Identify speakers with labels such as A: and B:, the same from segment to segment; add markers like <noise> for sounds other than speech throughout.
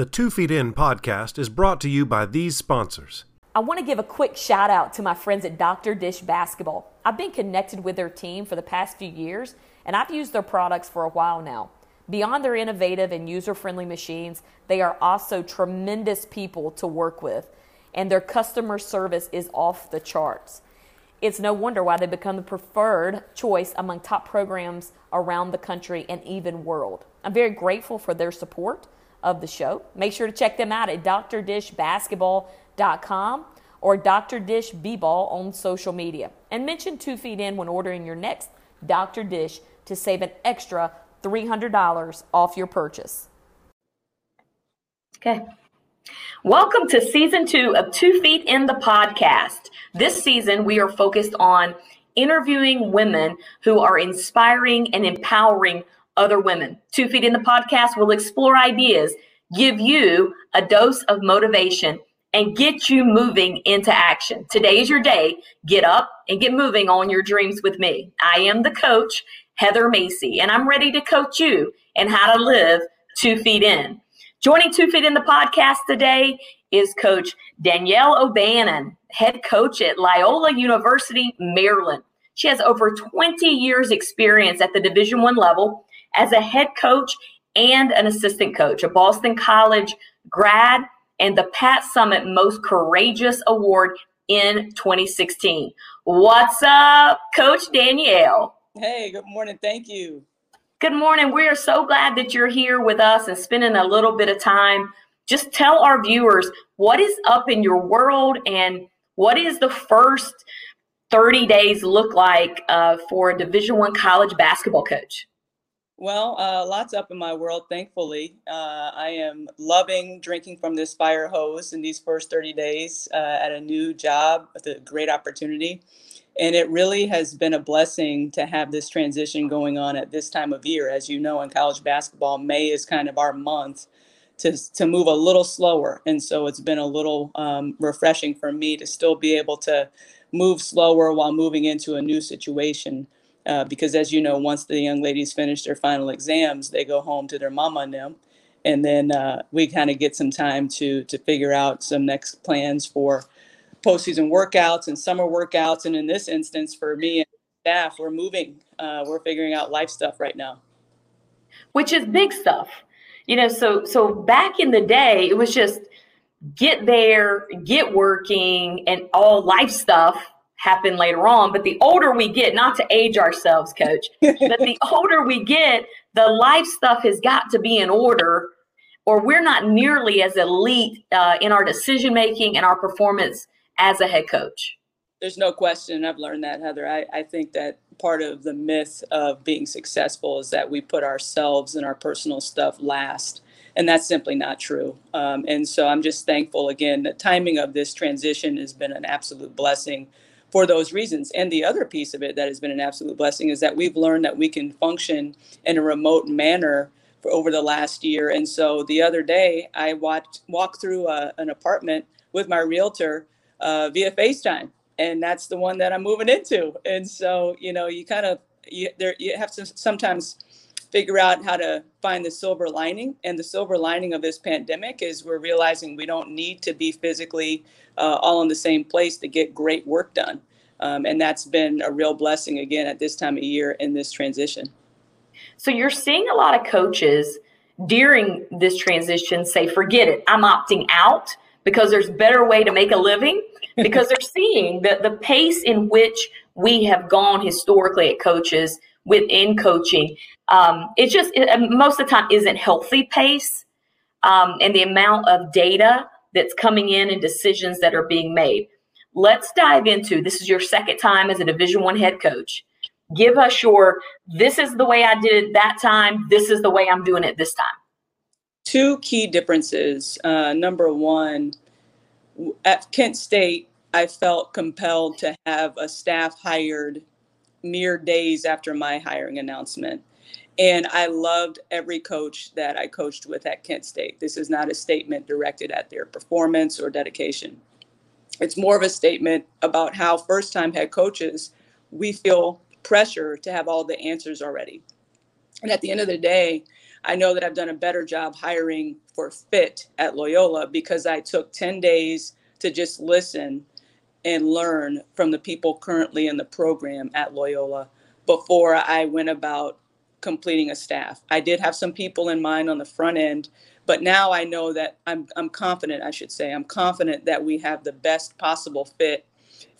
A: The Two Feet In podcast is brought to you by these sponsors.
B: I want to give a quick shout out to my friends at Dr. Dish Basketball. I've been connected with their team for the past few years, and I've used their products for a while now. Beyond their innovative and user friendly machines, they are also tremendous people to work with, and their customer service is off the charts. It's no wonder why they become the preferred choice among top programs around the country and even world. I'm very grateful for their support of the show. Make sure to check them out at drdishbasketball.com or Dr. Dish B-Ball on social media. And mention Two Feet In when ordering your next Dr. Dish to save an extra $300 off your purchase. Okay. Welcome to season two of Two Feet in the podcast. This season, we are focused on interviewing women who are inspiring and empowering other women. Two Feet in the podcast will explore ideas, give you a dose of motivation, and get you moving into action. Today is your day. Get up and get moving on your dreams with me. I am the coach, Heather Macy, and I'm ready to coach you in how to live two feet in. Joining Two Feet in the podcast today is Coach Danielle O'Banion, head coach at Loyola University, Maryland. She has over 20 years experience at the Division One level as a head coach and an assistant coach, a Boston College grad, and the Pat Summitt Most Courageous Award in 2016. What's up, Coach Danielle?
C: Hey, good morning. Thank you.
B: Good morning. We are so glad that you're here with us and spending a little bit of time. Just tell our viewers what is up in your world and what is the first 30 days look like uh, for a Division One college basketball coach?
C: Well, uh, lots up in my world, thankfully. Uh, I am loving drinking from this fire hose in these first 30 days uh, at a new job with a great opportunity. And it really has been a blessing to have this transition going on at this time of year. As you know, in college basketball, May is kind of our month to, to move a little slower. And so it's been a little um, refreshing for me to still be able to move slower while moving into a new situation. Uh, because as you know, once the young ladies finish their final exams, they go home to their mama and them, and then uh, we kind of get some time to to figure out some next plans for postseason workouts and summer workouts. And in this instance, for me and staff, we're moving, uh, we're figuring out life stuff right now,
B: which is big stuff. You know, so so back in the day, it was just get there, get working, and all life stuff happen later on. But the older we get, not to age ourselves, coach, <laughs> but the older we get, the life stuff has got to be in order, or we're not nearly as elite uh, in our decision making and our performance as a head coach.
C: There's no question. I've learned that, Heather. I, I think that part of the myth of being successful is that we put ourselves and our personal stuff last and that's simply not true. Um, and so I'm just thankful again. The timing of this transition has been an absolute blessing for those reasons. And the other piece of it that has been an absolute blessing is that we've learned that we can function in a remote manner for over the last year. And so the other day, I watched walked through a, uh, an apartment with my realtor uh, via FaceTime, and that's the one that I'm moving into. And so you know, you kind of you there you have to sometimes figure out how to find the silver lining. And the silver lining of this pandemic is we're realizing we don't need to be physically uh, all in the same place to get great work done. Um, and that's been a real blessing again at this time of year in this transition.
B: So you're seeing a lot of coaches during this transition say, forget it, I'm opting out because there's better way to make a living because they're <laughs> seeing the, the pace in which we have gone historically at coaches within coaching. Um, it just it, most of the time isn't healthy pace, um, and the amount of data that's coming in and decisions that are being made. Let's dive into this is your second time as a Division One head coach. Give us your this is the way I did it that time. This is the way I'm doing it this time.
C: Two key differences. Uh, number one, at Kent State, I felt compelled to have a staff hired mere days after my hiring announcement. And I loved every coach that I coached with at Kent State. This is not a statement directed at their performance or dedication. It's more of a statement about how first time head coaches, we feel pressure to have all the answers already. And at the end of the day, I know that I've done a better job hiring for fit at Loyola because I took 10 days to just listen and learn from the people currently in the program at Loyola before I went about completing a staff. I did have some people in mind on the front end, but now I know that I'm, I'm confident, I should say, I'm confident that we have the best possible fit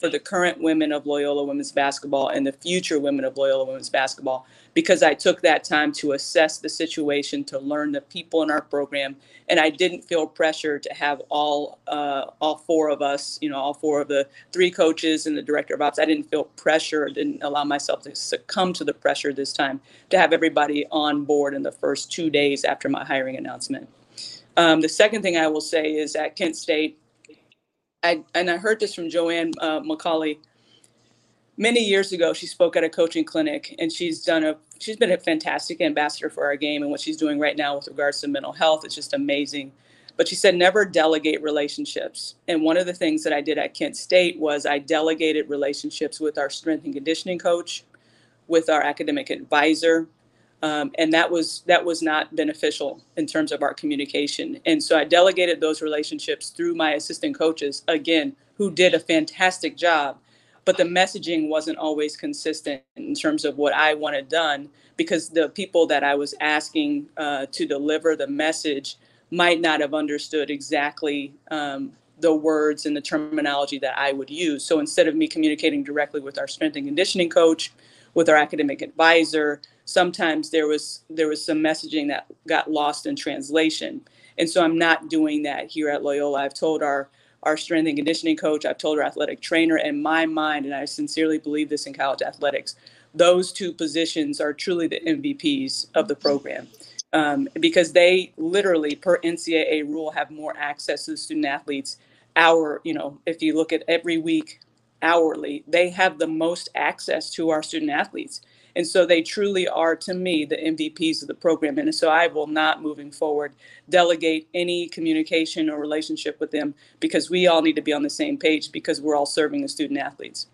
C: for the current women of Loyola women's basketball and the future women of Loyola women's basketball because I took that time to assess the situation, to learn the people in our program, and I didn't feel pressure to have all uh, all four of us, you know, all four of the three coaches and the director of ops. I didn't feel pressure, didn't allow myself to succumb to the pressure this time to have everybody on board in the first two days after my hiring announcement. Um, the second thing I will say is at Kent State, I, and I heard this from Joanne uh, McCallie many years ago. She spoke at a coaching clinic, and she's done a she's been a fantastic ambassador for our game, and what she's doing right now with regards to mental health is just amazing. But she said never delegate relationships. And one of the things that I did at Kent State was I delegated relationships with our strength and conditioning coach, with our academic advisor, um, and that was that was not beneficial in terms of our communication. And so i delegated those relationships through my assistant coaches again who did a fantastic job but the messaging wasn't always consistent in terms of what i wanted done because the people that i was asking uh, to deliver the message might not have understood exactly um, the words and the terminology that i would use. So instead of me communicating directly with our strength and conditioning coach with our academic advisor sometimes there was there was some messaging that got lost in translation. And so i'm not doing that here at loyola. I've told our our strength and conditioning coach i've told our athletic trainer in my mind and i sincerely believe this in college athletics those two positions are truly the mvps of the program. Um, because they literally per ncaa rule have more access to the student athletes our you know if you look at every week hourly they have the most access to our student athletes and so they truly are, to me, the MVPs of the program. And so I will not, moving forward, delegate any communication or relationship with them because we all need to be on the same page because we're all serving the student athletes.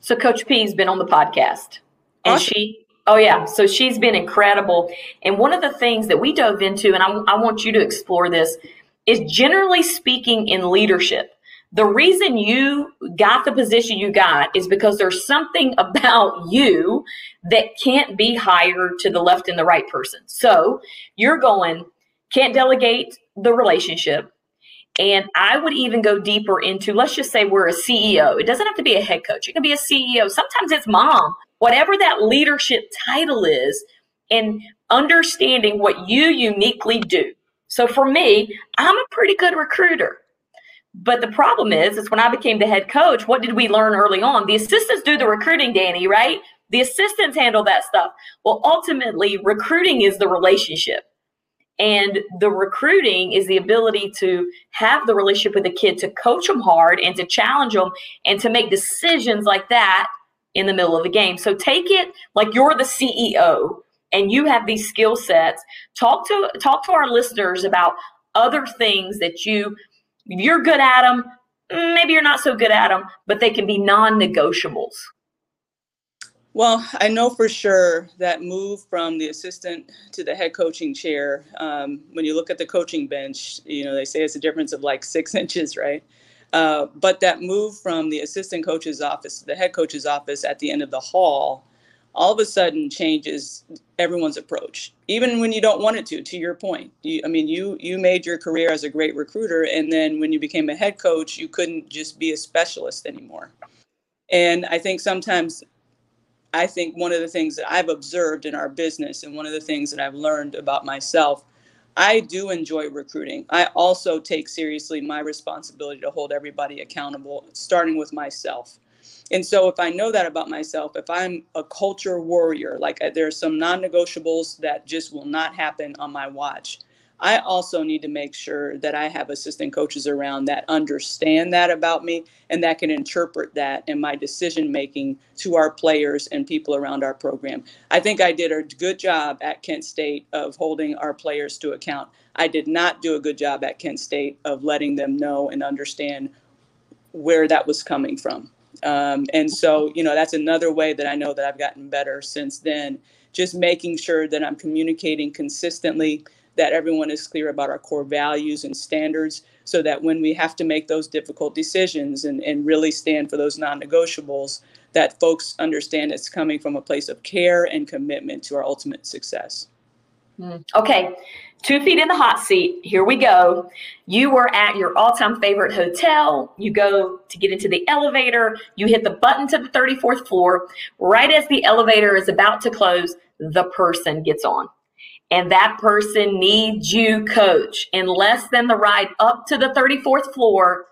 B: So Coach P's been on the podcast. And awesome. she, oh, yeah. So she's been incredible. And one of the things that we dove into, and I, I want you to explore this, is generally speaking in leadership the reason you got the position you got is because there's something <laughs> about you that can't be hired to the left and the right person. So you're going, can't delegate the relationship. And I would even go deeper into, let's just say we're a CEO. It doesn't have to be a head coach, it can be a CEO. Sometimes it's mom, whatever that leadership title is, and understanding what you uniquely do. So for me, I'm a pretty good recruiter. But the problem is, is when I became the head coach, what did we learn early on? The assistants do the recruiting, Danny, right? The assistants handle that stuff. Well, ultimately, recruiting is the relationship. And the recruiting is the ability to have the relationship with the kid, to coach them hard and to challenge them and to make decisions like that in the middle of the game. So take it like you're the CEO and you have these skill sets. Talk to talk to our listeners about other things that you you're good at them. Maybe you're not so good at them, but they can be non negotiables.
C: Well, I know for sure that move from the assistant to the head coaching chair, um, when you look at the coaching bench, you know, they say it's a difference of like six <laughs> inches, right? Uh, but that move from the assistant coach's office to the head coach's office at the end of the hall all of a sudden changes everyone's approach even when you don't want it to to your point. You, i mean you you made your career as a great recruiter and then when you became a head coach you couldn't just be a specialist anymore. And i think sometimes i think one of the things that i've observed in our business and one of the things that i've learned about myself i do enjoy recruiting. I also take seriously my responsibility to hold everybody accountable starting with myself and so if I know that about myself, if I'm a culture warrior, like uh, there are some non-negotiables that just will not happen on my watch. I also need to make sure that I have assistant coaches around that understand that about me and that can interpret that in my decision making to our players and people around our program. I think I did a good job at Kent State of holding our players to account. I did not do a good job at Kent State of letting them know and understand where that was coming from. Um, and so, you know, that's another way that I know that I've gotten better since then just making sure that I'm communicating consistently, that everyone is clear about our core values and standards, so that when we have to make those difficult decisions and, and really stand for those non negotiables, that folks understand it's coming from a place of care and commitment to our ultimate success.
B: Hmm. Okay, two feet in the hot seat. Here we go. You were at your all time favorite hotel. You go to get into the elevator. You hit the button to the 34th floor. Right as the elevator is about to close, the person gets on. And that person needs you, coach. In less than the ride up to the 34th floor,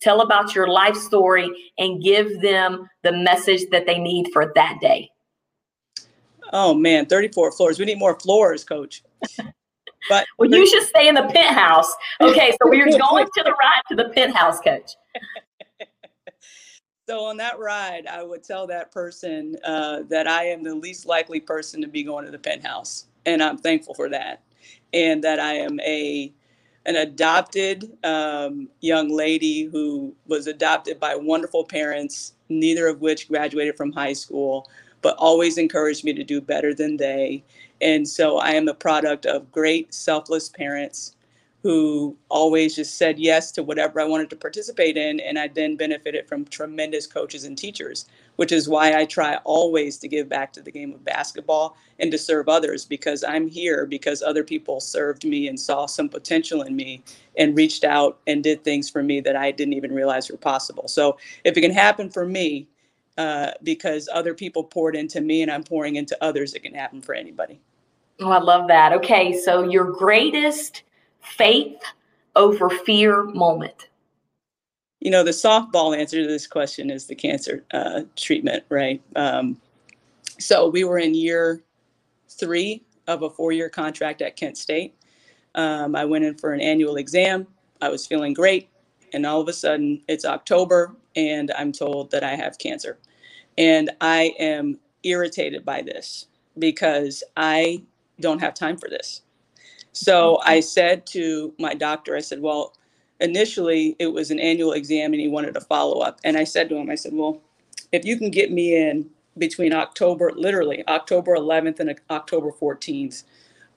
B: tell about your life story and give them the message that they need for that day.
C: Oh man, 34 floors. We need more floors, coach. <laughs>
B: But well, you should stay in the penthouse. Okay, so we're going to the ride to the penthouse, coach. <laughs>
C: So on that ride, I would tell that person uh, that I am the least likely person to be going to the penthouse, and I'm thankful for that, and that I am a an adopted um, young lady who was adopted by wonderful parents, neither of which graduated from high school, but always encouraged me to do better than they. And so I am the product of great, selfless parents who always just said yes to whatever I wanted to participate in. And I then benefited from tremendous coaches and teachers, which is why I try always to give back to the game of basketball and to serve others because I'm here because other people served me and saw some potential in me and reached out and did things for me that I didn't even realize were possible. So if it can happen for me, uh, because other people poured into me and I'm pouring into others, it can happen for anybody.
B: Oh, I love that. Okay, so your greatest faith over fear moment?
C: You know, the softball answer to this question is the cancer uh, treatment, right? Um, so we were in year three of a four year contract at Kent State. Um, I went in for an annual exam. I was feeling great. And all of a sudden, it's October, and I'm told that I have cancer. And I am irritated by this because I don't have time for this. So I said to my doctor, I said, well, initially it was an annual exam and he wanted a follow up. And I said to him, I said, well, if you can get me in between October, literally October 11th and October 14th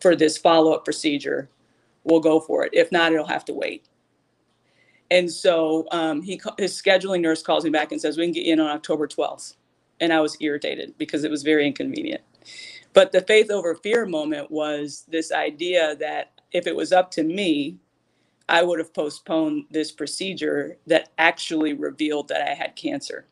C: for this follow up procedure, we'll go for it. If not, it'll have to wait. And so um, he, his scheduling nurse calls me back and says, we can get you in on October 12th. And I was irritated because it was very inconvenient. But the faith over fear moment was this idea that if it was up to me, I would have postponed this procedure that actually revealed that I had cancer.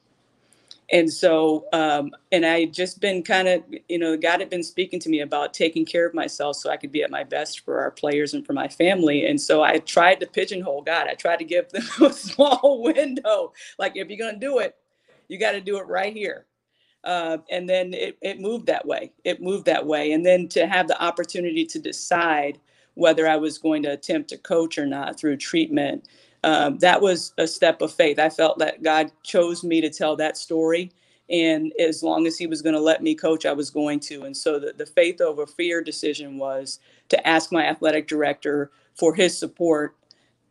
C: And so, um, and I had just been kind of, you know, God had been speaking to me about taking care of myself so I could be at my best for our players and for my family. And so I tried to pigeonhole God. I tried to give <laughs> them a small <laughs> window. Like, if you're going to do it, you got to do it right here. Uh, and then it, it moved that way. It moved that way. And then to have the opportunity to decide whether I was going to attempt to coach or not through treatment, um, that was a step of faith. I felt that God chose me to tell that story. And as long as He was going to let me coach, I was going to. And so the, the faith over fear decision was to ask my athletic director for his support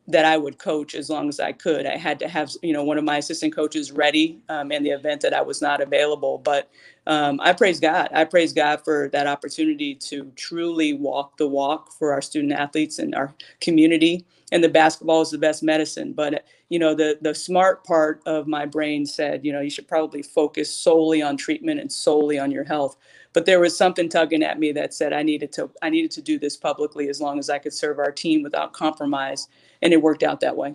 C: that I would coach as long as I could. I had to have, you know, one of my assistant coaches ready um, in the event that I was not available. But um, I praise God. I praise God for that opportunity to truly walk the walk for our student athletes and our community. And the basketball is the best medicine. But you know, the the smart part of my brain said, you know, you should probably focus solely on treatment and solely on your health but there was something tugging at me that said I needed to I needed to do this publicly as long as I could serve our team without compromise and it worked out that way.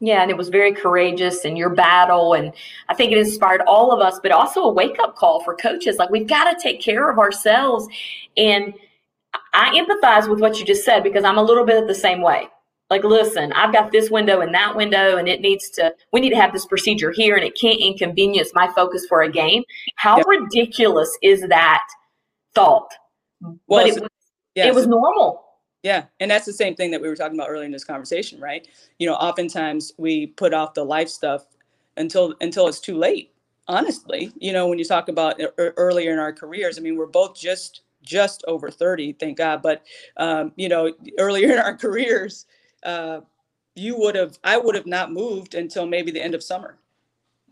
B: Yeah, and it was very courageous in your battle. And I think it inspired all of us, but also a wake up call for coaches. Like, we've got to take care of ourselves. And I empathize with what you just said because I'm a little bit the same way. Like, listen, I've got this window and that window, and it needs to, we need to have this procedure here, and it can't inconvenience my focus for a game. How yep. ridiculous is that thought? Well, but it was, yes. it was normal
C: yeah, and that's the same thing that we were talking about earlier in this conversation, right? You know, oftentimes we put off the life stuff until until it's too late. Honestly, you know, when you talk about earlier in our careers, I mean, we're both just just over 30, thank God. But um, you know, earlier in our <laughs> careers, uh, you would have I would have not moved until maybe the end of summer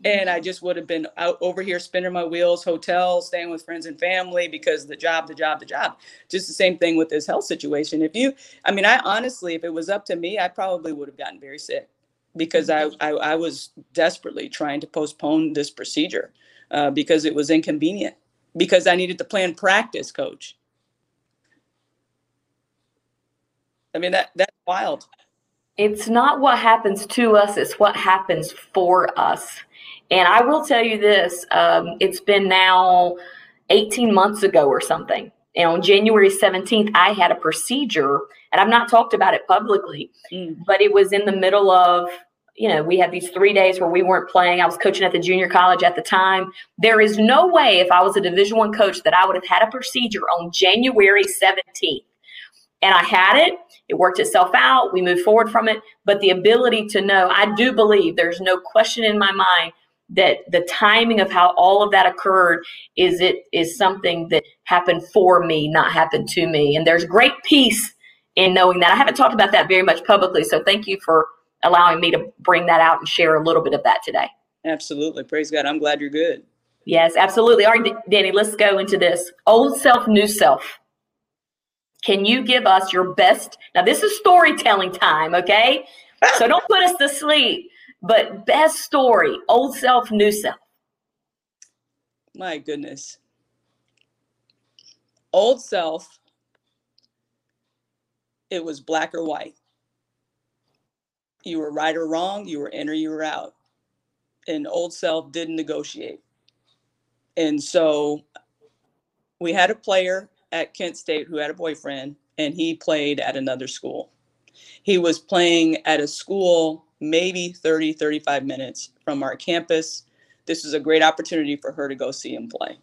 C: and I just would have been out over here spinning my wheels, hotel, staying with friends and family because the job, the job, the job. Just the same thing with this health situation. If you, I mean, I honestly, if it was up to me, I probably would have gotten very sick because I, I, I was desperately trying to postpone this procedure uh, because it was inconvenient because I needed to plan practice, coach. I mean, that that's wild.
B: It's not what happens to us, it's what happens for us. And I will tell you this um, it's been now 18 months ago or something. And on January 17th, I had a procedure, and I've not talked about it publicly, mm. but it was in the middle of, you know, we had these three days where we weren't playing. I was coaching at the junior college at the time. There is no way, if I was a Division One coach, that I would have had a procedure on January 17th. And I had it. It worked itself out. We moved forward from it. But the ability to know, I do believe there's no question in my mind that the timing of how all of that occurred is it is something that happened for me, not happened to me. And there's great peace in knowing that. I haven't talked about that very much publicly, so thank you for allowing me to bring that out and share a little bit of that today.
C: Absolutely. Praise God. I'm glad you're good.
B: Yes, absolutely. All right, Danny, let's go into this. Old self, new self. Can you give us your best? Now, this is storytelling time, okay? Ah. So don't put us to sleep. But best story, old self, new self.
C: My goodness. Old self, it was black or white. You were right or wrong, you were in or you were out. And old self didn't negotiate. And so we had a player at Kent State who had a boyfriend, and he played at another school. He was playing at a school maybe 30, 35 minutes from our campus. This was a great opportunity for her to go see him play.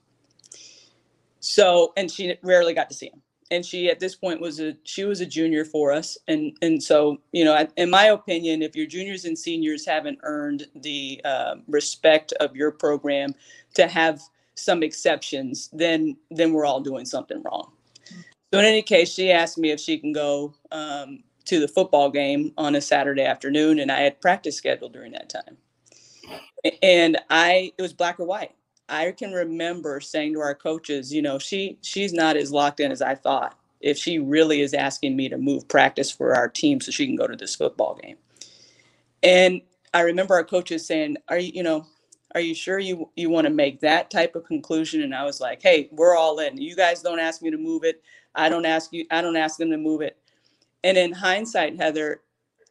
C: So, and she rarely got to see him. And she, at this point, was a she was a junior for us, and and so you know, in my opinion, if your juniors and seniors haven't earned the uh, respect of your program to have some exceptions, then then we're all doing something wrong. So in any case, she asked me if she can go um, to the football game on a Saturday afternoon, and I had practice scheduled during that time. And I, it was black or white. I can remember saying to our coaches, you know, she she's not as locked in as I thought. If she really is asking me to move practice for our team so she can go to this football game. And I remember our coaches saying, "Are you, you know, are you sure you you want to make that type of conclusion?" And I was like, "Hey, we're all in. You guys don't ask me to move it. I don't ask you. I don't ask them to move it. And in hindsight, Heather,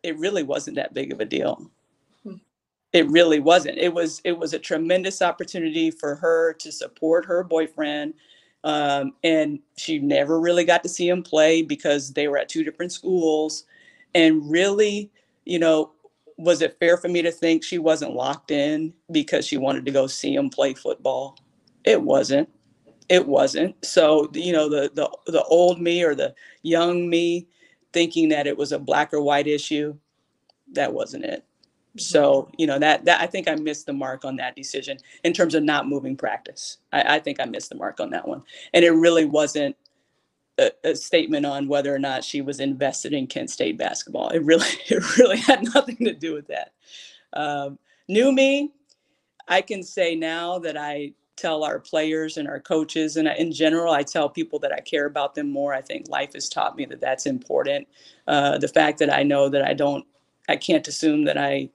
C: it really wasn't that big of a deal. Hmm. It really wasn't. It was it was a tremendous opportunity for her to support her boyfriend. Um, and she never really got to see him play because they were at two different schools. And really, you know, was it fair for me to think she wasn't locked in because she wanted to go see him play football? It wasn't. It wasn't. So, you know, the the the old me or the young me thinking that it was a black or white issue. That wasn't it. Mm-hmm. So, you know, that that I think I missed the mark on that decision in terms of not moving practice. I, I think I missed the mark on that one. And it really wasn't a, a, statement on whether or not she was invested in Kent State basketball. It really, <laughs> it really had nothing to do with that. Um, new me, I can say now that I tell our players and our coaches and in general i tell people that i care about them more i think life has taught me that that's important uh, the fact that i know that i don't i can't assume that i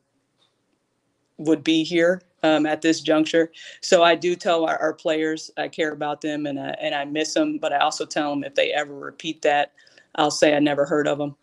C: would be here um, at this juncture so i do tell our, our players i care about them and, uh, and i miss them but i also tell them if they ever repeat that i'll say i never heard of them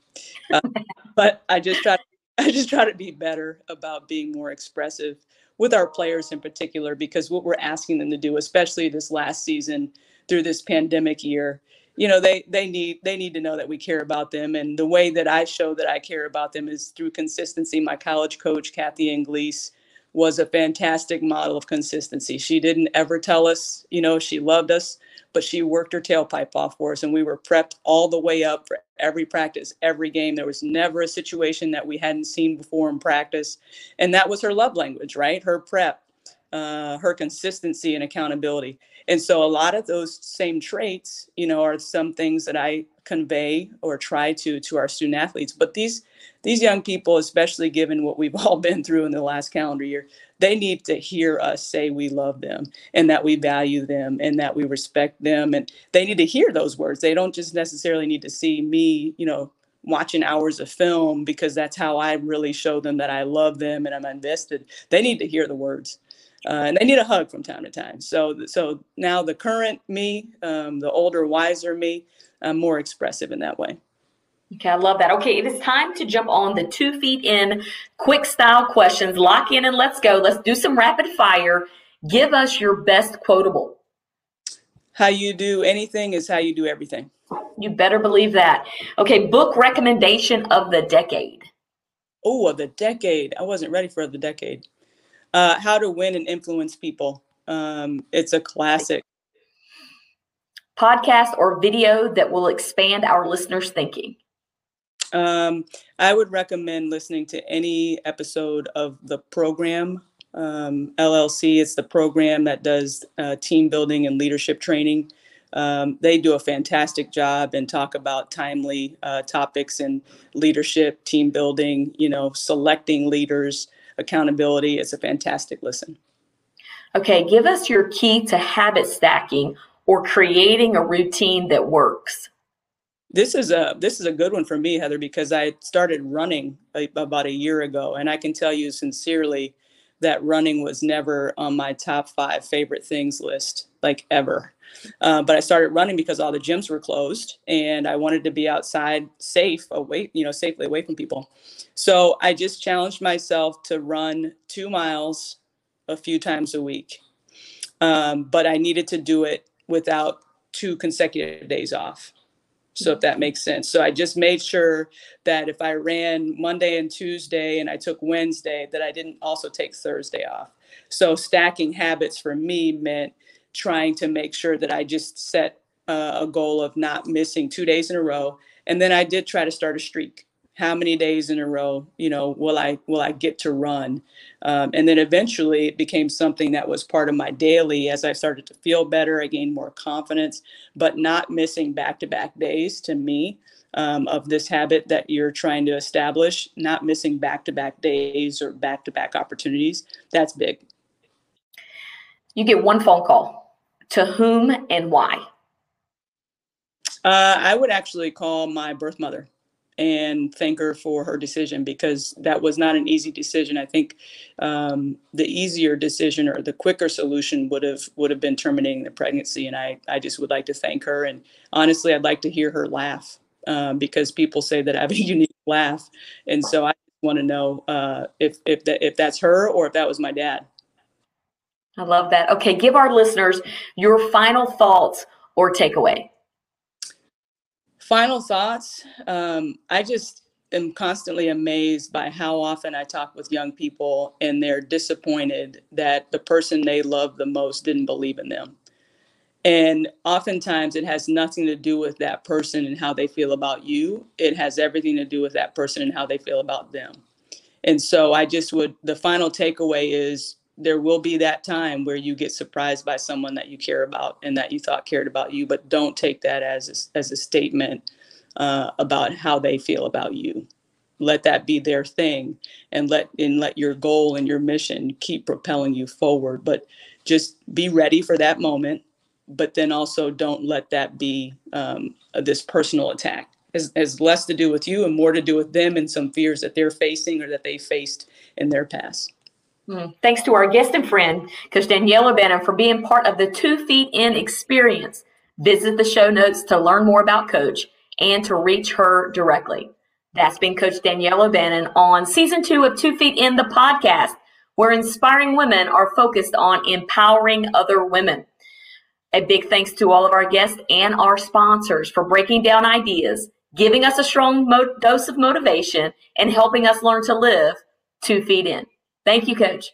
C: uh, <laughs> but i just try i just try to be better about being more expressive with our players in particular, because what we're asking them to do, especially this last season through this pandemic year, you know, they they need they need to know that we care about them. And the way that I show that I care about them is through consistency. My college coach, Cathy Inglese, was a fantastic model of consistency. She didn't ever tell us, you know, she loved us but she worked her tailpipe off for us and we were prepped all the way up for every practice every game. There was never a situation that we hadn't seen before in practice and that was her love language right? Her prep uh, her consistency and accountability. And so a lot of those same traits, you know, are some things that I convey or try to to our student athletes. But these these young people, especially given what we've <laughs> all been through in the last calendar year, they need to hear us say we love them and that we value them and that we respect them. And they need to hear those words. They don't just necessarily need to see me, you know, watching hours of film because that's how I really show them that I love them and I'm invested. They need to hear the words. Uh, and they need a hug from time to time. So, so now the current me, um, the older, wiser me, I'm more expressive in that way.
B: Okay, I love that. Okay, it is time to jump on the two feet in quick style questions. Lock in and let's go. Let's do some rapid fire. Give us your best quotable.
C: How you do anything is how you do everything.
B: You better believe that. Okay, book recommendation of the decade.
C: Oh, of the decade. I wasn't ready for the decade. Uh, How to Win and Influence People. Um, it's a classic.
B: Podcast or video that will expand our listeners' thinking.
C: Um, I would recommend listening to any episode of the program um, LLC. It's the program that does uh, team building and leadership training. Um, they do a fantastic job and talk about timely uh, topics in leadership, team building, you know, selecting leaders, accountability. It's a fantastic listen.
B: Okay, give us your key to habit stacking or creating a routine that works.
C: This is a this is a good one for me, Heather, because I started running a, about a year ago, and I can tell you sincerely that running was never on my top five favorite things list, like ever. Uh, but I started running because all the gyms were closed, and I wanted to be outside, safe, away, you know, safely away from people. So I just challenged myself to run two miles a few times a week. Um, but I needed to do it without two consecutive days off. So if that makes sense. So I just made sure that if I ran Monday and Tuesday and I took Wednesday, that I didn't also take Thursday off. So stacking habits for me meant trying to make sure that I just set uh, a goal of not missing two days in a row. And then I did try to start a streak. How many days in a row you know will i will i get to run? Um, and then eventually it became something that was part of my daily as i started to feel better i gained more confidence. But not missing back-to-back days to me um, of this habit that you're trying to establish not missing back-to-back days or back-to-back opportunities that's big.
B: You get one phone call to whom and why
C: uh, i would actually call my birth mother and thank her for her decision because that was not an easy decision. I think um, the easier decision or the quicker solution would have would have been terminating the pregnancy. And I I just would like to thank her. And honestly, I'd like to hear her laugh um, because people say that I have a <laughs> unique laugh, and so I want to know uh, if if that if that's her or if that was my dad.
B: I love that. Okay, give our listeners your final thoughts or takeaway.
C: Final thoughts? Um, i just am constantly amazed by how often i talk with young people and they're disappointed that the person they love the most didn't believe in them. And oftentimes it has nothing to do with that person and how they feel about you. It has everything to do with that person and how they feel about them. And so i just would the final takeaway is there will be that time where you get surprised by someone that you care about and that you thought cared about you, but don't take that as a, as a statement uh, about how they feel about you. Let that be their thing, and let and let your goal and your mission keep propelling you forward. But just be ready for that moment. But then also don't let that be um, this personal attack. It has less to do with you and more to do with them and some fears that they're facing or that they faced in their past.
B: Mm. Thanks to our guest and friend, Coach Daniela O'Banion, for being part of the Two Feet In experience. Visit the show notes to learn more about Coach and to reach her directly. That's been Coach Danielle O'Banion on season two of Two Feet In the podcast, where inspiring women are focused on empowering other women. A big thanks to all of our guests and our sponsors for breaking down ideas, giving us a strong mo- dose of motivation, and helping us learn to live two feet in. Thank you, Coach.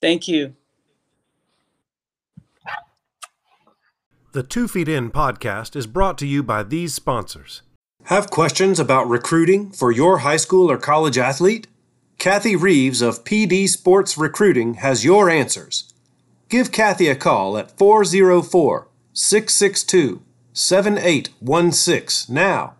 C: Thank you.
A: The Two Feet In podcast is brought to you by these sponsors.
D: Have questions about recruiting for your high school or college athlete?
A: Kathy Reeves of PD Sports Recruiting has your answers. Give Kathy a call at 404 662 7816 now